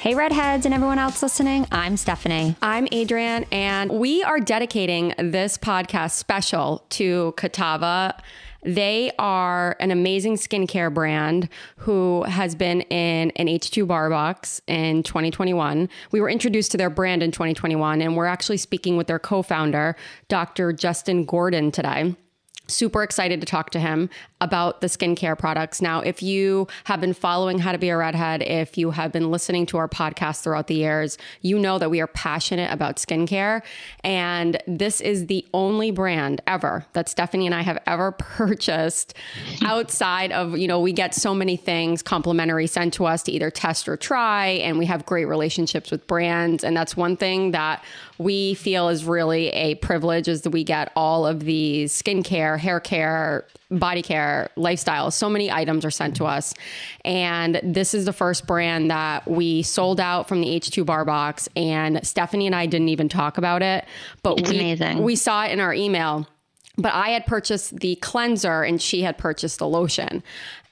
Hey, redheads, and everyone else listening. I'm Stephanie. I'm Adrienne, and we are dedicating this podcast special to Kitava. They are an amazing skincare brand who has been in an H2 bar box in 2021. We were introduced to their brand in 2021, and we're actually speaking with their co founder, Dr. Justin Gordon, today super excited to talk to him about the skincare products. Now, if you have been following How to Be a Redhead, if you have been listening to our podcast throughout the years, you know that we are passionate about skincare. And this is the only brand ever that Stephanie and I have ever purchased outside of, you know, we get so many things complimentary sent to us to either test or try. And we have great relationships with brands. And that's one thing that we feel is really a privilege is that we get all of these skincare, hair care, body care, lifestyle. So many items are sent to us. And this is the first brand that we sold out from the H2 bar box. And Stephanie and I didn't even talk about it, but it's we, amazing. we saw it in our email. But I had purchased the cleanser and she had purchased the lotion.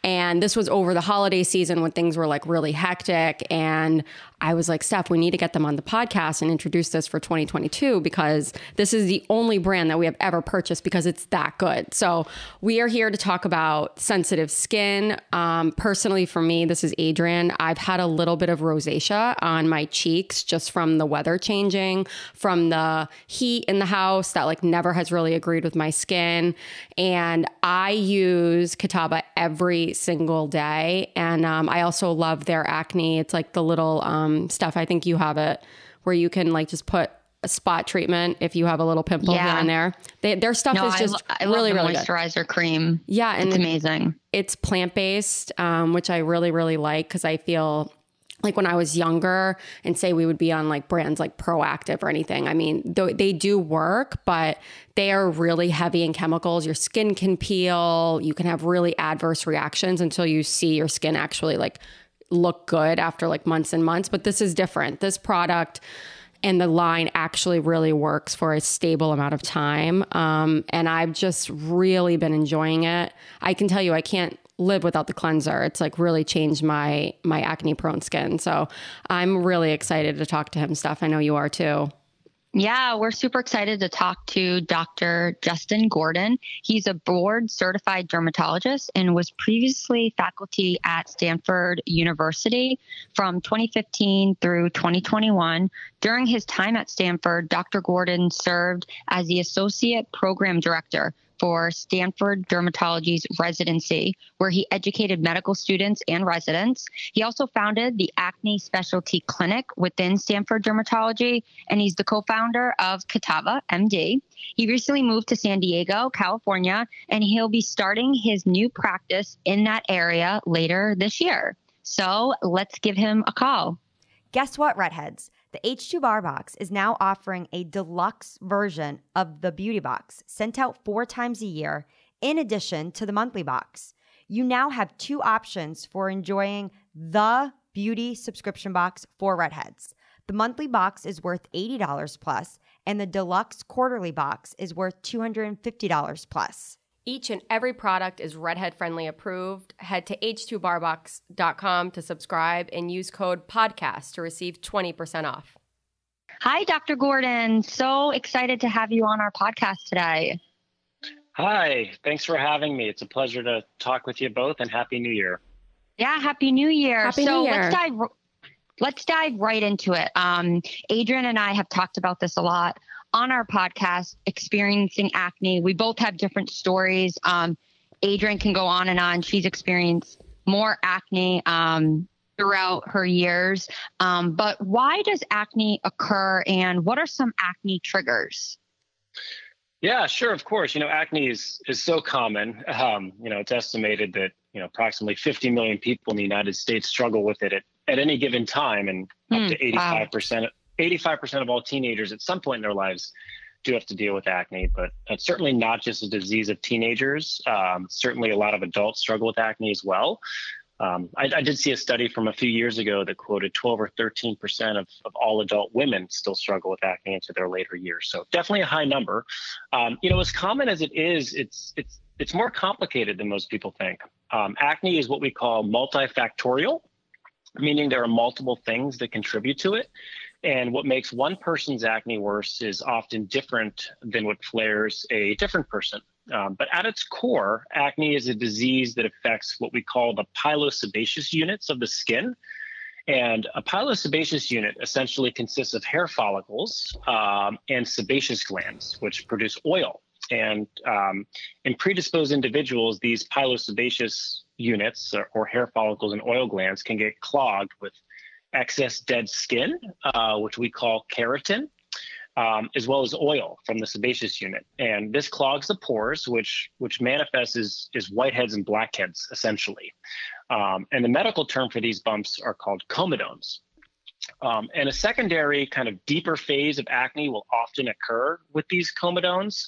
And this was over the holiday season when things were like really hectic. And I was like, Steph, we need to get them on the podcast and introduce this for 2022 because this is the only brand that we have ever purchased because it's that good. So we are here to talk about sensitive skin. Um, personally, for me, this is Adrian. I've had a little bit of rosacea on my cheeks just from the weather changing, from the heat in the house that like never has really agreed with my skin. And I use Kitava every single day. And um, I also love their acne. It's like the little, um, stuff. I think you have it where you can like just put a spot treatment if you have a little pimple yeah. here and there. They, their stuff no, is just I, lo- I really, really moisturizer good. cream. Yeah, and it's amazing. It's plant based, um, which I really, really like because I feel like when I was younger and say we would be on like brands like Proactiv or anything. I mean, th- they do work, but they are really heavy in chemicals. Your skin can peel. You can have really adverse reactions until you see your skin actually like look good after like months and months, but this is different. This product and the line actually really works for a stable amount of time. Um, and I've just really been enjoying it. I can tell you, I can't live without the cleanser. It's like really changed my my acne prone skin. So I'm really excited to talk to him. Steph. I know you are too. Yeah, we're super excited to talk to Dr. Justin Gordon. He's a board certified dermatologist and was previously faculty at Stanford University from 2015 through 2021. During his time at Stanford, Dr. Gordon served as the associate program director for Stanford Dermatology's residency, where he educated medical students and residents. He also founded the Acne Specialty Clinic within Stanford Dermatology, and he's the co founder of Kitava MD. He recently moved to San Diego, California, and he'll be starting his new practice in that area later this year. So let's give him a call. Guess what, redheads? The H2 Bar Box is now offering a deluxe version of the Beauty Box sent out four times a year, in addition to the monthly box. You now have two options for enjoying the beauty subscription box for redheads. The monthly box is worth $80 plus, and the deluxe quarterly box is worth $250 plus. Each and every product is redhead friendly approved. Head to h2barbox.com to subscribe and use code podcast to receive 20% off. Hi, Dr. Gordon. So excited to have you on our podcast today. Hi, thanks for having me. It's a pleasure to talk with you both and Happy New Year. Yeah, Happy New Year. Happy so New Year. let's dive let's dive right into it. Um, Adrienne and I have talked about this a lot on our podcast, experiencing acne. We both have different stories. Um, Adrienne can go on and on. She's experienced more acne um, throughout her years. Um, but why does acne occur and what are some acne triggers? Yeah, sure, of course. You know, acne is, is so common. Um, you know, it's estimated that, you know, approximately 50 million people in the United States struggle with it at, at any given time and up mm, to 85% wow. 85% of all teenagers at some point in their lives do have to deal with acne, but it's certainly not just a disease of teenagers. Um, certainly, a lot of adults struggle with acne as well. Um, I, I, did see a study from a few years ago that quoted 12 or 13 percent of, of all adult women still struggle with acne into their later years. So definitely a high number. Um, you know, as common as it is, it's it's it's more complicated than most people think. Um, acne is what we call multifactorial. meaning there are multiple things that contribute to it. And what makes one person's acne worse is often different than what flares a different person. Um, but at its core, acne is a disease that affects what we call the pilosebaceous units of the skin. And a pilosebaceous unit essentially consists of hair follicles um, and sebaceous glands, which produce oil. And um, in predisposed individuals, these pilosebaceous units or, or, hair follicles and oil glands can get clogged with excess dead skin, uh, which we call keratin, um, as well as oil from the sebaceous unit. And this clogs the pores, which which manifests as, as whiteheads and blackheads, essentially. Um, and the medical term for these bumps are called comedones. Um, and a secondary kind of deeper phase of acne will often occur with these comedones,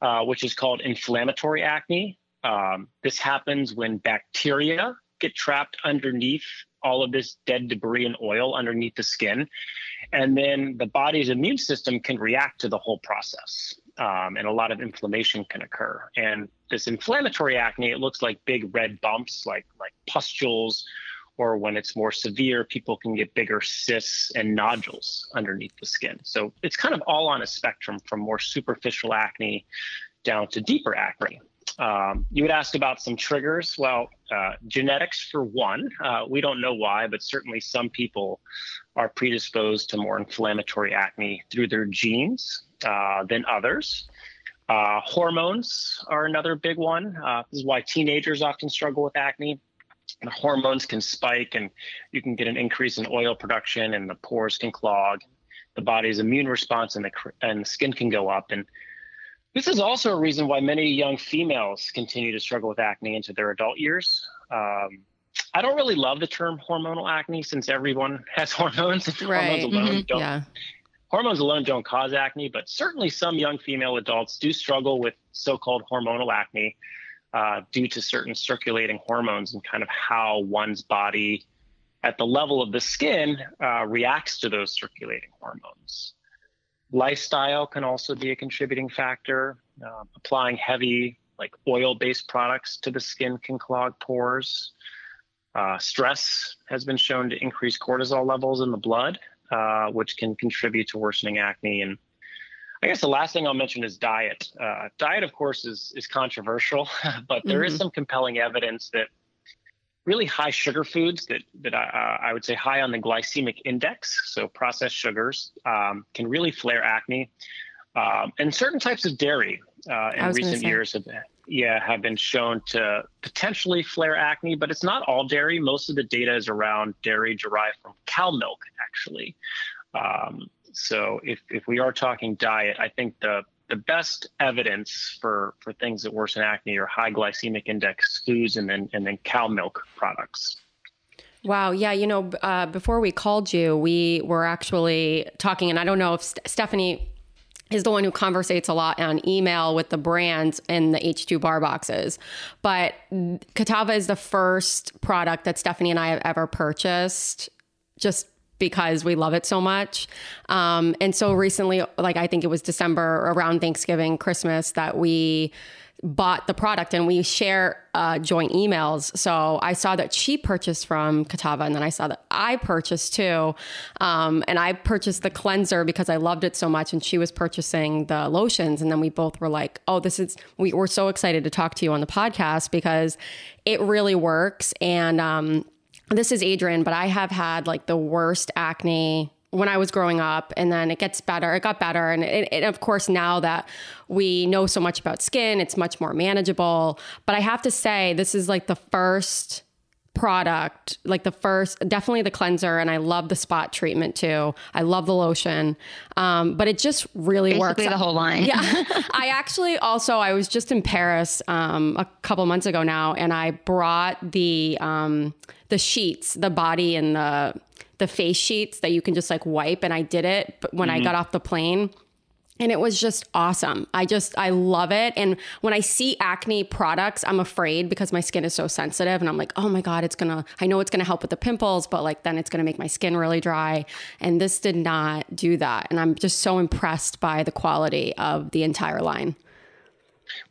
uh, which is called inflammatory acne. Um, this happens when bacteria get trapped underneath all of this dead debris and oil underneath the skin. And then the body's immune system can react to the whole process. Um, and a lot of inflammation can occur. And this inflammatory acne, it looks like big red bumps, like like pustules, or when it's more severe, people can get bigger cysts and nodules underneath the skin. So it's kind of all on a spectrum from more superficial acne down to deeper acne. Um, you would ask about some triggers. Well, uh, genetics for one. Uh, we don't know why, but certainly some people are predisposed to more inflammatory acne through their genes uh, than others. Uh, hormones are another big one. Uh, this is why teenagers often struggle with acne. The hormones can spike, and you can get an increase in oil production, and the pores can clog. The body's immune response and the and the skin can go up, and this is also a reason why many young females continue to struggle with acne into their adult years. Um, I don't really love the term hormonal acne since everyone has hormones. Right. Hormones alone mm-hmm. don't. Yeah. Hormones alone don't cause acne, but certainly some young female adults do struggle with so-called hormonal acne uh, due to certain circulating hormones and kind of how one's body, at the level of the skin, uh, reacts to those circulating hormones. Lifestyle can also be a contributing factor. Uh, applying heavy, like oil based products to the skin can clog pores. Uh, stress has been shown to increase cortisol levels in the blood, uh, which can contribute to worsening acne. And I guess the last thing I'll mention is diet. Uh, diet, of course, is, is controversial, but there mm-hmm. is some compelling evidence that really high sugar foods that that I, uh, I, would say high on the glycemic index, so processed sugars, um, can really flare acne. Um, and certain types of dairy uh, in recent years have yeah have been shown to potentially flare acne, but it's not all dairy. Most of the data is around dairy derived from cow milk, actually. Um, so if if we are talking diet, I think the the best evidence for for things that worsen acne are high glycemic index foods and then and then cow milk products. Wow. Yeah. You know, uh, before we called you, we were actually talking, and I don't know if St- Stephanie is the one who conversates a lot on email with the brands in the H2 bar boxes. But Kitava is the first product that Stephanie and I have ever purchased just because we love it so much. Um, and so recently, like I think it was December around Thanksgiving, Christmas, that we bought the product and we share uh, joint emails. So I saw that she purchased from Kitava and then I saw that I purchased too. Um, and I purchased the cleanser because I loved it so much and she was purchasing the lotions. And then we both were like, oh, this is, we were so excited to talk to you on the podcast because it really works. And, um, this is Adrian, but I have had like the worst acne when I was growing up, and then it gets better. It got better, and, it, it, of course, now that we know so much about skin, it's much more manageable. But I have to say, this is like the first product, like the first, definitely the cleanser, and I love the spot treatment too. I love the lotion, um, but it just really Basically works. the whole line. yeah, I actually also I was just in Paris um, a couple months ago now, and I brought the um, the sheets, the body and the the face sheets that you can just like wipe, and I did it. But when mm-hmm. I got off the plane, and it was just awesome. I just I love it. And when I see acne products, I'm afraid because my skin is so sensitive and I'm like, "Oh my god, it's going to I know it's going to help with the pimples, but like then it's going to make my skin really dry." And this did not do that. And I'm just so impressed by the quality of the entire line.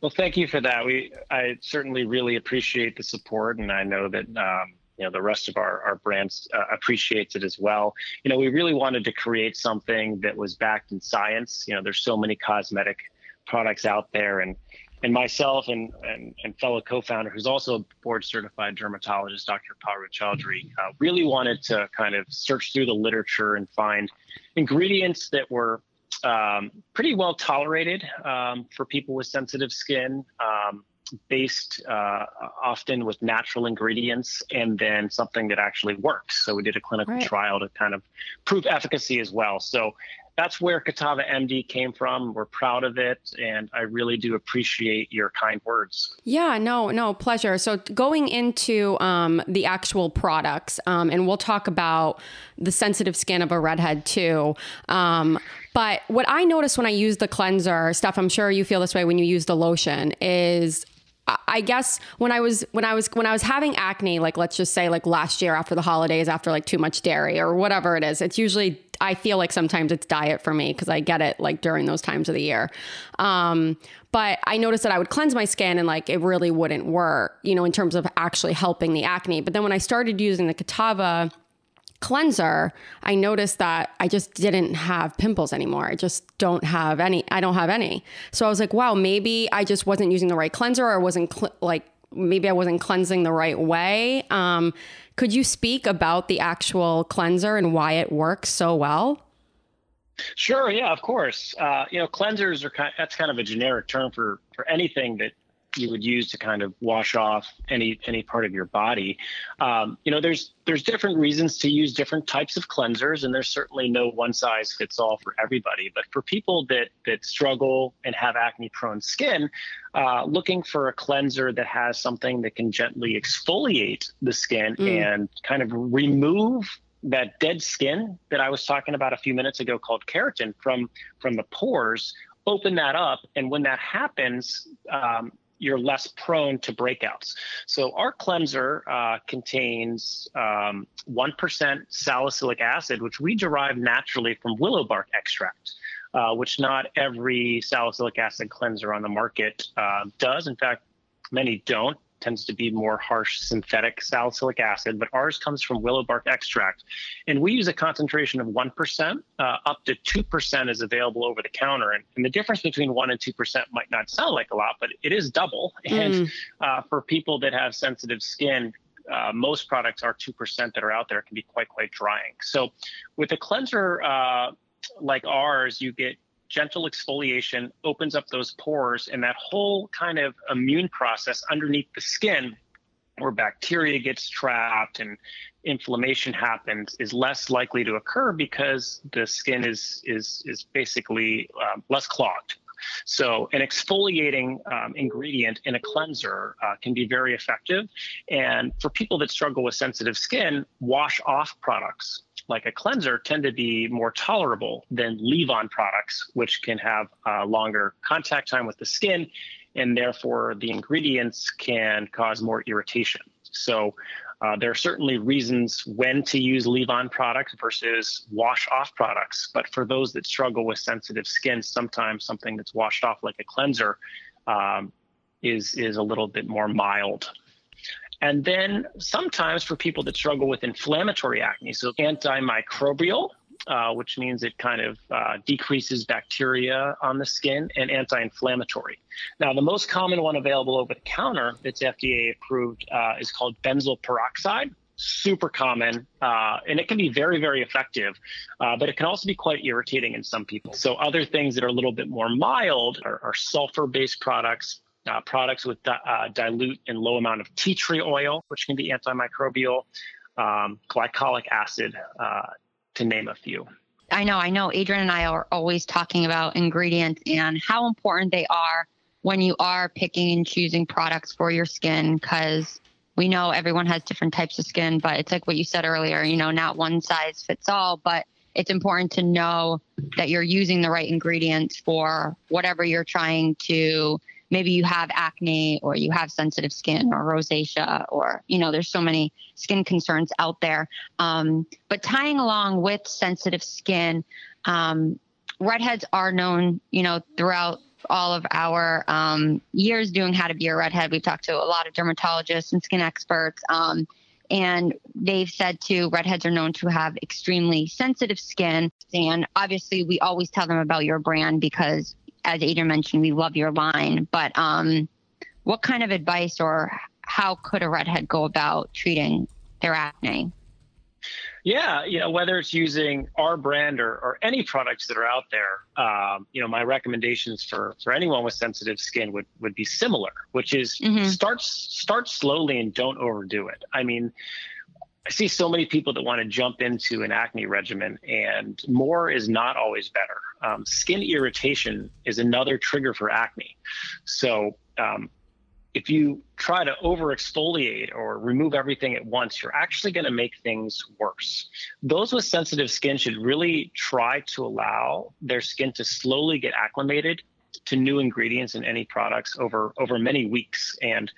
Well, thank you for that. We I certainly really appreciate the support and I know that um, you know the rest of our our brands uh, appreciates it as well. You know, we really wanted to create something that was backed in science. You know, there's so many cosmetic products out there, and and myself and, and, and fellow co-founder, who's also a board certified dermatologist, Dr. Parul Chaudhary, uh, really wanted to kind of search through the literature and find ingredients that were um, pretty well tolerated um, for people with sensitive skin, um, based uh, often with natural ingredients, and then something that actually works. So we did a clinical right. trial to kind of prove efficacy as well. So that's where Kitava MD came from. We're proud of it, and I really do appreciate your kind words. Yeah, no, no, pleasure. So going into um, the actual products, um, and we'll talk about the sensitive skin of a redhead too. Um, but what I noticed when I use the cleanser Steph, I'm sure you feel this way when you use the lotion, is I guess when I was when I was when I was having acne, like let's just say like last year after the holidays, after like too much dairy or whatever it is, it's usually I feel like sometimes it's diet for me because I get it like during those times of the year. Um, but I noticed that I would cleanse my skin and like it really wouldn't work, you know, in terms of actually helping the acne. But then when I started using the Kitava cleanser, I noticed that I just didn't have pimples anymore. I just don't have any. I don't have any. So I was like, wow, maybe I just wasn't using the right cleanser or wasn't cl- like maybe I wasn't cleansing the right way. Um, could you speak about the actual cleanser and why it works so well? Sure. Yeah, of course. Uh, you know, cleansers are kind. That's kind of a generic term for for anything that you would use to kind of wash off any any part of your body. Um, you know, there's there's different reasons to use different types of cleansers, and there's certainly no one size fits all for everybody. But for people that that struggle and have acne prone skin, uh, looking for a cleanser that has something that can gently exfoliate the skin mm. and kind of remove that dead skin that I was talking about a few minutes ago called keratin from from the pores open that up and when that happens um, you're less prone to breakouts. So our cleanser uh, contains um, 1% salicylic acid, which we derive naturally from willow bark extract. Uh, which not every salicylic acid cleanser on the market uh, does. In fact, many don't tends to be more harsh synthetic salicylic acid, but ours comes from willow bark extract. And we use a concentration of 1%, uh, up to 2% is available over the counter. And, and, the difference between 1% and 2% might not sound like a lot, but it is double. Mm. And uh, for people that have sensitive skin, uh, most products are 2% that are out there can be quite, quite drying. So with a cleanser uh, like ours, you get gentle exfoliation opens up those pores and that whole kind of immune process underneath the skin where bacteria gets trapped and inflammation happens is less likely to occur because the skin is is is basically um, less clogged so, an exfoliating um, ingredient in a cleanser uh, can be very effective. And for people that struggle with sensitive skin, wash off products like a cleanser tend to be more tolerable than leave on products, which can have uh, longer contact time with the skin, and therefore the ingredients can cause more irritation. So, uh, there are certainly reasons when to use leave on products versus wash off products. But for those that struggle with sensitive skin, sometimes something that's washed off like a cleanser um, is, is a little bit more mild. And then sometimes for people that struggle with inflammatory acne, so antimicrobial, uh, which means it kind of uh, decreases bacteria on the skin, and anti inflammatory. Now, the most common one available over the counter that's FDA approved uh, is called benzoyl peroxide. Super common, uh, and it can be very, very effective, uh, but it can also be quite irritating in some people. So, other things that are a little bit more mild are, are sulfur based products, uh, products with di- uh, dilute and low amount of tea tree oil, which can be antimicrobial, um, glycolic acid, uh, to name a few. I know, I know. Adrian and I are always talking about ingredients and how important they are when you are picking and choosing products for your skin because we know everyone has different types of skin, but it's like what you said earlier, you know, not one size fits all, but it's important to know that you're using the right ingredients for whatever you're trying to maybe you have acne or you have sensitive skin or rosacea or you know there's so many skin concerns out there um, but tying along with sensitive skin um, redheads are known you know throughout all of our um, years doing how to be a redhead we've talked to a lot of dermatologists and skin experts um, And they've said too, redheads are known to have extremely sensitive skin. And obviously, we always tell them about your brand because, as Adrian mentioned, we love your line. But um, what kind of advice or how could a redhead go about treating their acne? Yeah, you know, whether it's using our brand or, or any products that are out there, um, you know, my recommendations for for anyone with sensitive skin would would be similar, which is mm-hmm. start start slowly and don't overdo it. I mean, I see so many people that want to jump into an acne regimen, and more is not always better. Um, skin irritation is another trigger for acne. So um, if you try to over exfoliate or remove everything at once, you're actually going to make things worse. Those with sensitive skin should really try to allow their skin to slowly get acclimated to new ingredients in any products over over many weeks. And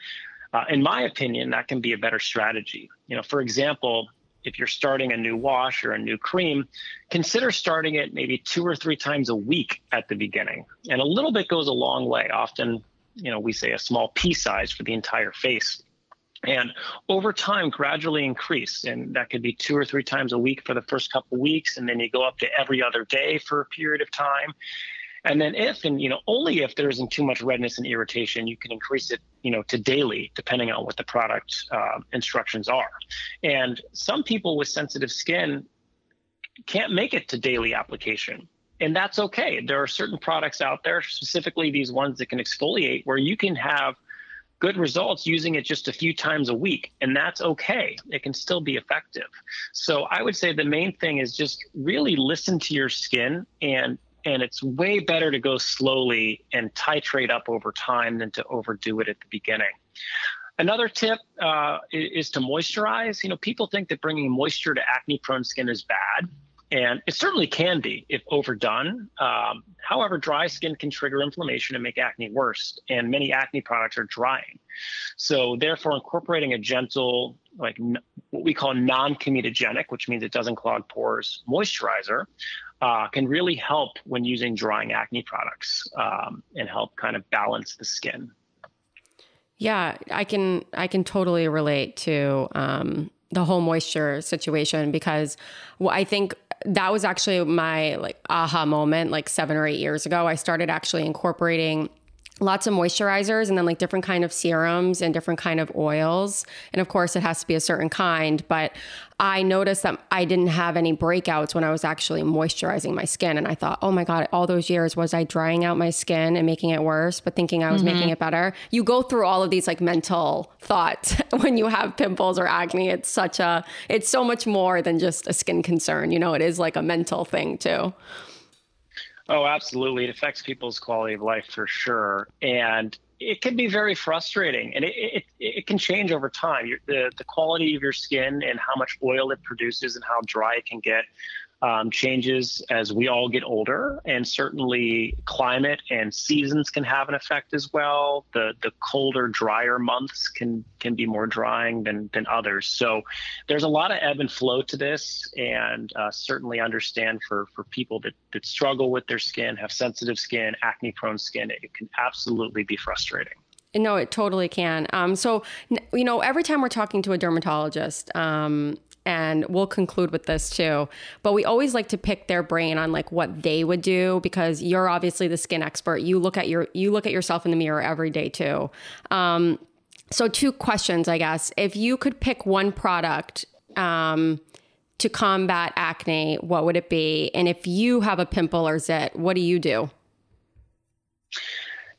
uh, in my opinion, that can be a better strategy. You know, for example, if you're starting a new wash or a new cream, consider starting it maybe two or three times a week at the beginning. And a little bit goes a long way. Often you know, we say a small pea size for the entire face. And over time, gradually increase. And that could be two or three times a week for the first couple weeks. And then you go up to every other day for a period of time. And then if, and you know, only if there isn't too much redness and irritation, you can increase it, you know, to daily, depending on what the product uh, instructions are. And some people with sensitive skin can't make it to daily application and that's okay. There are certain products out there, specifically these ones that can exfoliate, where you can have good results using it just a few times a week, and that's okay. It can still be effective. So I would say the main thing is just really listen to your skin and and it's way better to go slowly and titrate up over time than to overdo it at the beginning. Another tip uh, is to moisturize. You know, people think that bringing moisture to acne prone skin is bad. And it certainly can be if overdone. Um, however, dry skin can trigger inflammation and make acne worse, and many acne products are drying. So, therefore, incorporating a gentle, like n- what we call non comedogenic, which means it doesn't clog pores, moisturizer, uh, can really help when using drying acne products um, and help kind of balance the skin. Yeah, I can I can totally relate to um, the whole moisture situation because I think that was actually my like aha moment like 7 or 8 years ago. I started actually incorporating lots of moisturizers and then like different kind of serums and different kind of oils. And of course it has to be a certain kind but i noticed that i didn't have any breakouts when i was actually moisturizing my skin. And i thought oh my god all those years was i drying out my skin and making it worse but thinking i was mm-hmm. making it better? You go through all of these like mental thoughts when you have pimples or acne. It's such a it's so much more than just a skin concern. You know it is like a mental thing too Oh, absolutely. It affects people's quality of life for sure. And it can be very frustrating and it, it, it can change over time. the, the quality of your skin and how much oil it produces and how dry it can get um, changes as we all get older, and certainly climate and seasons can have an effect as well. The the colder, drier months can can be more drying than than others. So there's a lot of ebb and flow to this, and uh, certainly understand for for people that that struggle with their skin, have sensitive skin, acne prone skin, it can absolutely be frustrating. No, it totally can. Um, so, you know, every time we're talking to a dermatologist, um, and we'll conclude with this too. But we always like to pick their brain on like what they would do because you're obviously the skin expert. You look at your you look at yourself in the mirror every day too. Um, so two questions, I guess. If you could pick one product um, to combat acne, what would it be? And if you have a pimple or zit, what do you do?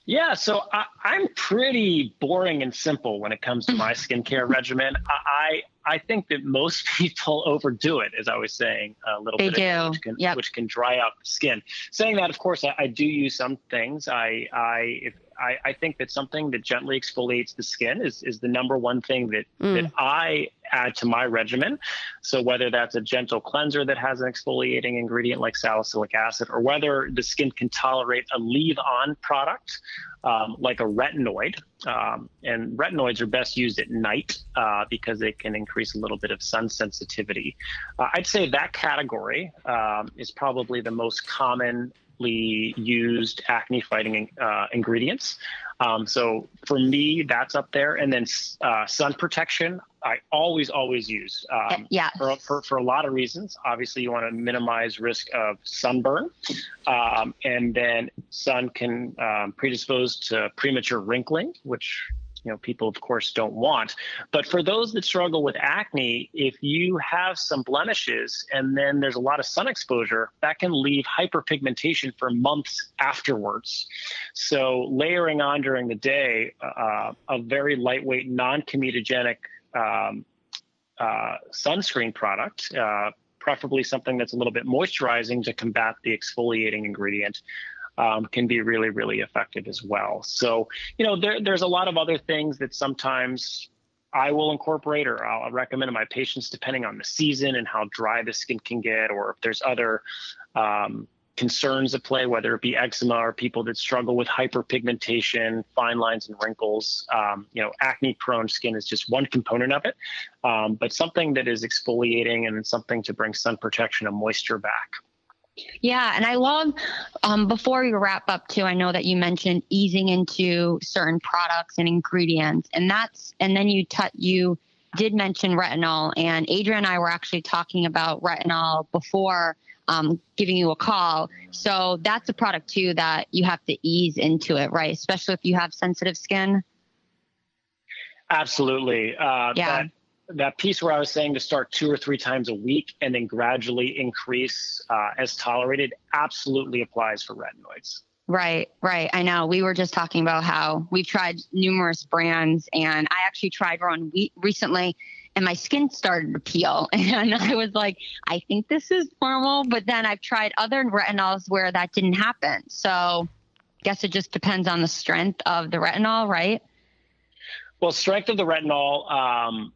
Yeah, so I, am pretty boring and simple when it comes to my skincare regimen. I I think that most people overdo it, as I was saying a little they bit, do. which can yep. which can dry out the skin. Saying that, of course, I, I do use some things. I I if I, I, think that something that gently exfoliates the skin is, is the number one thing that, mm. that I add to my regimen. So whether that's a gentle cleanser that has an exfoliating ingredient like salicylic acid, or whether the skin can tolerate a leave-on product um, like a retinoid, um, and retinoids are best used at night uh, because they can increase a little bit of sun sensitivity. Uh, I'd say that category um, is probably the most common used acne fighting uh, ingredients. Um, so for me, that's up there. And then uh, sun protection, I always, always use. Um, yeah. For, for, for, a lot of reasons. Obviously, you want to minimize risk of sunburn. Um, and then sun can um, predispose to premature wrinkling, which you know people of course don't want. But for those that struggle with acne if you have some blemishes and then there's a lot of sun exposure that can leave hyperpigmentation for months afterwards. So layering on during the day uh, a very lightweight non-comedogenic um, uh, sunscreen product uh, preferably something that's a little bit moisturizing to combat the exfoliating ingredient um, can be really, really effective as well. So, you know, there, there's a lot of other things that sometimes I will incorporate or I'll recommend to my patients depending on the season and how dry the skin can get, or if there's other um, concerns at play, whether it be eczema or people that struggle with hyperpigmentation, fine lines and wrinkles. Um, you know, acne prone skin is just one component of it, um, but something that is exfoliating and something to bring sun protection and moisture back. Yeah, and I love um, before we wrap up too. I know that you mentioned easing into certain products and ingredients, and that's and then you t- you did mention retinol, and Adrian and I were actually talking about retinol before um, giving you a call. So that's a product too that you have to ease into it, right? Especially if you have sensitive skin. Absolutely. Uh, yeah. That, that piece where I was saying to start two or three times a week and then gradually increase uh, as tolerated absolutely applies for retinoids. Right, right. I know. We were just talking about how we've tried numerous brands, and I actually tried one recently, and my skin started to peel. And I was like, I think this is normal. But then I've tried other retinols where that didn't happen. So I guess it just depends on the strength of the retinol, right? Well, strength of the retinol. Um,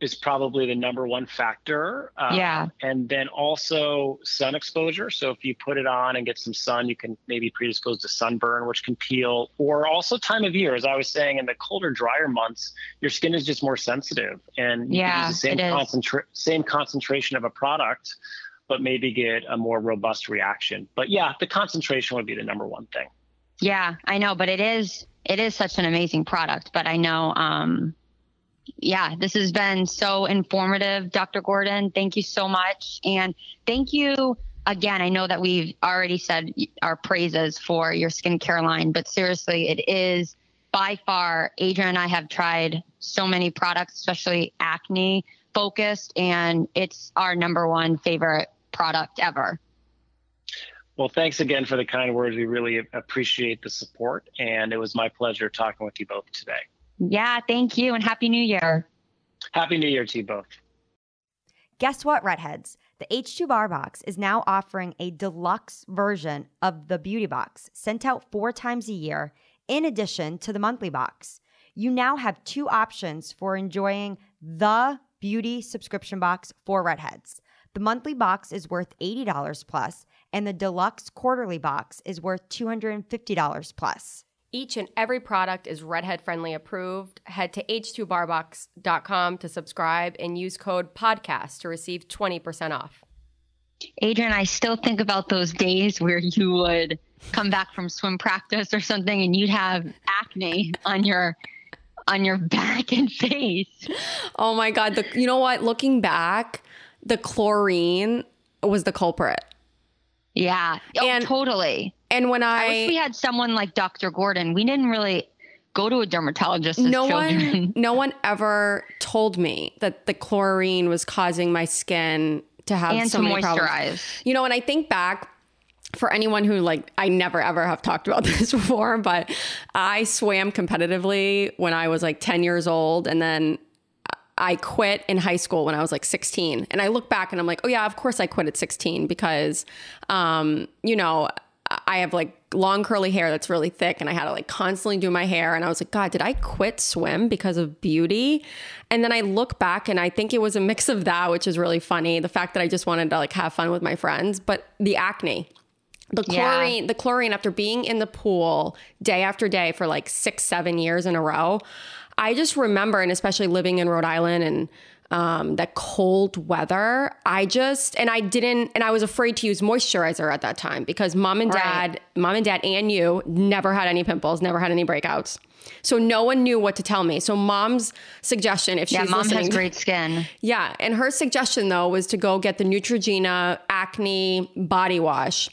is probably the number one factor. Uh, yeah. And then also sun exposure. So if you put it on and get some sun, you can maybe predispose to sunburn, which can peel, or also time of year. As I was saying, in the colder, drier months, your skin is just more sensitive, and you yeah, use the same, concentra- same concentration of a product, but maybe get a more robust reaction. But yeah, the concentration would be the number one thing. Yeah, I know, but it is it is such an amazing product. But I know um, yeah, this has been so informative, Dr. Gordon. Thank you so much. And thank you again. I know that we've already said our praises for your skincare line, but seriously, it is by far, Adrian and I have tried so many products, especially acne focused, and it's our number one favorite product ever. Well, thanks again for the kind words. We really appreciate the support, and it was my pleasure talking with you both today. Yeah, thank you and Happy New Year. Happy New Year to you both. Guess what, Redheads? The H2 Bar Box is now offering a deluxe version of the Beauty Box sent out four times a year, in addition to the monthly box. You now have two options for enjoying the beauty subscription box for Redheads. The monthly box is worth $80 plus, and the deluxe quarterly box is worth $250 plus. Each and every product is redhead friendly approved. Head to h2barbox.com to subscribe and use code podcast to receive 20% off. Adrian, I still think about those days where you would come back from swim practice or something and you'd have acne on your on your back and face. Oh my god, the you know what, looking back, the chlorine was the culprit. Yeah. Oh, and, totally. And when I, I wish we had someone like Dr. Gordon. We didn't really go to a dermatologist. no children. one, no one ever told me that the chlorine was causing my skin to have and so to many moisturize. problems. You know, and I think back for anyone who like I never ever have talked about this before, but I swam competitively when I was like 10 years old and then I quit in high school when I was like 16. And I look back and I'm like, oh, yeah, of course I quit at 16 because, um, you know, I have like long curly hair that's really thick and I had to like constantly do my hair. And I was like, God, did I quit swim because of beauty? And then I look back and I think it was a mix of that, which is really funny. The fact that I just wanted to like have fun with my friends, but the acne. The chlorine, yeah. the chlorine after being in the pool day after day for like six, seven years in a row, I just remember, and especially living in Rhode Island and um, that cold weather, I just and I didn't and I was afraid to use moisturizer at that time because mom and dad, Right. mom and dad and you never had any pimples, never had any breakouts. So no one knew what to tell me. So mom's suggestion, if she's Yeah, mom listening, has great skin. yeah, and her suggestion though was to go get the Neutrogena acne body wash,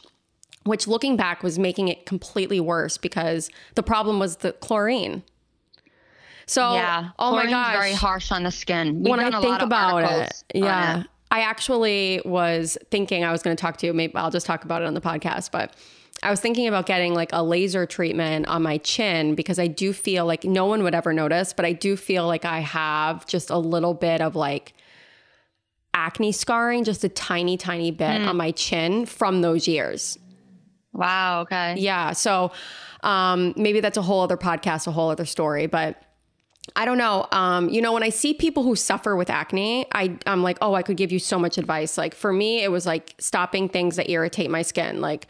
which looking back was making it completely worse because the problem was the chlorine. So, yeah. oh my gosh, very harsh on the skin. We've when I think about it, yeah. it. I actually was thinking I was going to talk to you. Maybe I'll just talk about it on the podcast, but I was thinking about getting like a laser treatment on my chin because I do feel like no one would ever notice, but I do feel like I have just a little bit of like acne scarring, just a tiny, tiny bit Hmm. on my chin from those years. Wow. Okay. Yeah. So um, maybe that's a whole other podcast, a whole other story, but I don't know. Um, you know, when I see people who suffer with acne, I, I'm like, oh, I could give you so much advice. Like for me, it was like stopping things that irritate my skin. Like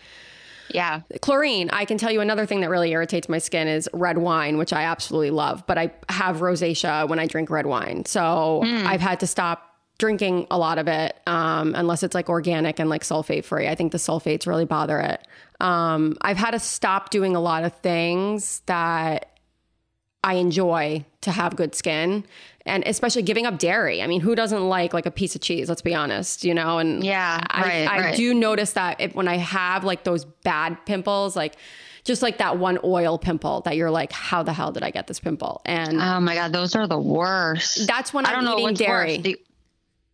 Yeah. chlorine. I can tell you another thing that really irritates my skin is red wine, which I absolutely love, but I have rosacea when I drink red wine. So I've had to stop drinking a lot of it um, unless it's like organic and like sulfate free. I think the sulfates really bother it. Um, I've had to stop doing a lot of things that I enjoy to have good skin and especially giving up dairy. I mean, who doesn't like like a piece of cheese? Let's be honest, you know? And Yeah, I, right, I right. do notice that if, when I have like those bad pimples, like just like that one oil pimple that you're like, how the hell did I get this pimple? And Oh my God, those are the worst. that's when I I'm don't know eating what's dairy. worse. The,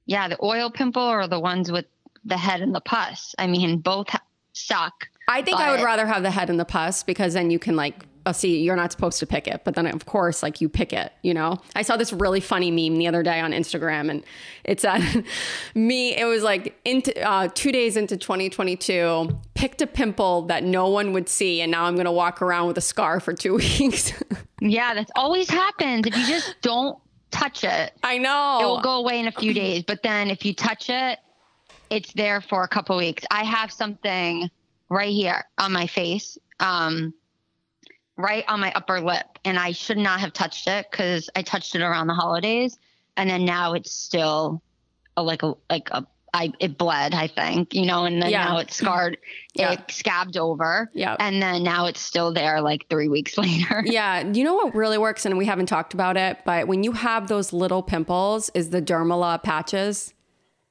yeah, the oil pimple or the ones with the head and the pus. I mean, both suck. I think I would rather have the head and the pus because then you can like, uh, see, you're not supposed to pick it, but then of course, like you pick it, you know? I saw this really funny meme the other day on Instagram and it's uh, me, it was like into uh, two days into 2022, picked a pimple that no one would see. And now I'm going to walk around with a scar for two weeks. Yeah, that's always happens. If you just don't touch it, I know. it will go away in a few days. But then if you touch it, it's there for a couple weeks. I have something right here on my face, um, right on my upper lip, and I should not have touched it because I touched it around the holidays, and then now it's still a, like a like a I it bled, I think, you know, and then Yeah. now it's scarred, Yeah. it scabbed over, Yep. and then now it's still there like three weeks later. Yeah, you know what really works, and we haven't talked about it, but when you have those little pimples, is the Dermala patches.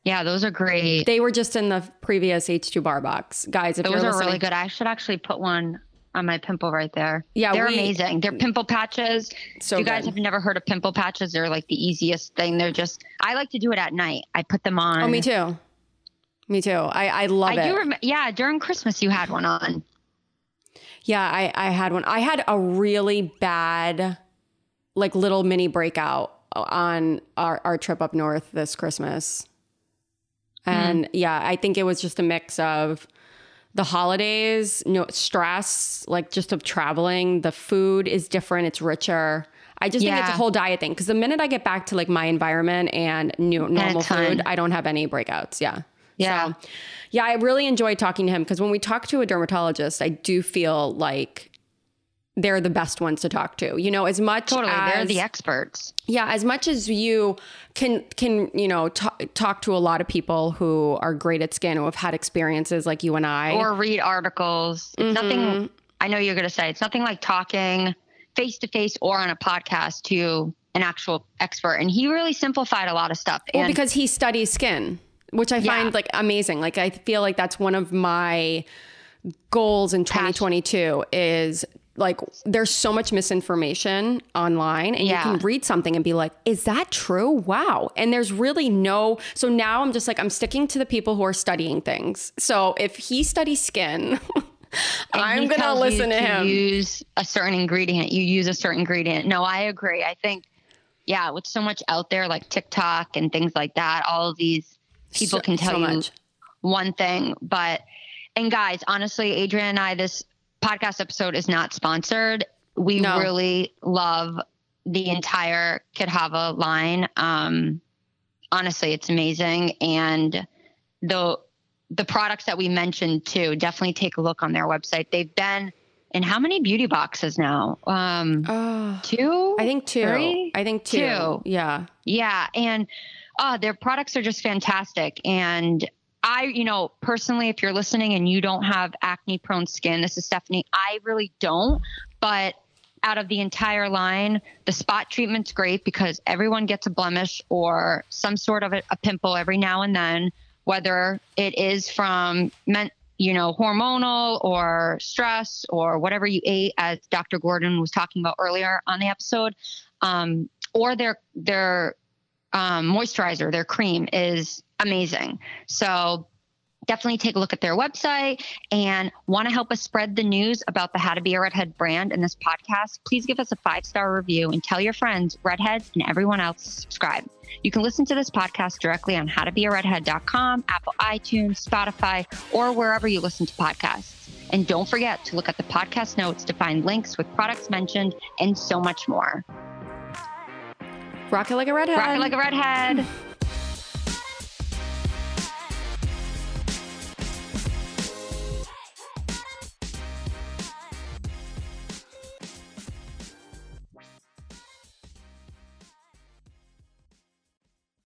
Yeah, those are great. They were just in the previous H2 bar box, guys. If Those you're are listening, really good. I should actually put one on my pimple right there. Yeah, they're we- amazing. They're pimple patches. So if you guys good. have never heard of pimple patches, they're like the easiest thing. They're just. I like to do it at night. I put them on. Oh, me too. Me too. I, I love I it. do. Rem- yeah, during Christmas you had one on. yeah, I, I had one. I had a really bad, like little mini breakout on our, our trip up north this Christmas. Mm-hmm. And yeah, I think it was just a mix of the holidays, no stress, like just of traveling. The food is different, it's richer. I just think it's a whole diet thing. Because the minute I get back to like my environment and new normal food, I don't have any breakouts. Yeah. Yeah. So, yeah, I really enjoy talking to him because when we talk to a dermatologist, I do feel like they're the best ones to talk to. You know, as much Totally, they're the experts. yeah, as much as you can can you know t- talk to a lot of people who are great at skin who have had experiences like you and I. Or read articles. It's Mm-hmm. nothing. I know you're going to say it's nothing like talking face to face or on a podcast to an actual expert. And he really simplified a lot of stuff. well, and because he studies skin, which I Yeah. find like amazing. Like I feel like that's one of my goals in 2022 is like there's so much misinformation online and Yeah. you can read something and be like is that true wow and there's really no so now i'm just like i'm sticking to the people who are studying things so if he studies skin i'm gonna listen you to him Use a certain ingredient. You use a certain ingredient. No, I agree. I think, yeah, with so much out there like TikTok and things like that, all of these people So- can tell so you one thing. But, and guys, honestly, Adrian and I, this podcast episode is not sponsored. We No. really love the entire Kitava line. Um, honestly, it's amazing. And the the products that we mentioned too, definitely take a look on their website. They've been in how many beauty boxes now? Um, oh two? i think two Three? i think two, Two. yeah Yeah, and Oh, their products are just fantastic. And I, you know, personally, if you're listening and you don't have acne prone skin, this is Stephanie. I really don't. But out of the entire line, the spot treatment's great because everyone gets a blemish or some sort of a, a pimple every now and then, whether it is from men, you know, hormonal or stress or whatever you ate, as Dr. Gordon was talking about earlier on the episode, um, or their their um, moisturizer, their cream is amazing. So definitely take a look at their website and want to help us spread the news about the How to Be a Redhead brand in this podcast, please give us a five star review and tell your friends, redheads, and everyone else to subscribe. You can listen to this podcast directly on howtobearedhead.com, Apple iTunes, Spotify, or wherever you listen to podcasts. And don't forget to look at the podcast notes to find links with products mentioned and so much more. Rock it like a redhead. Rock it like a redhead.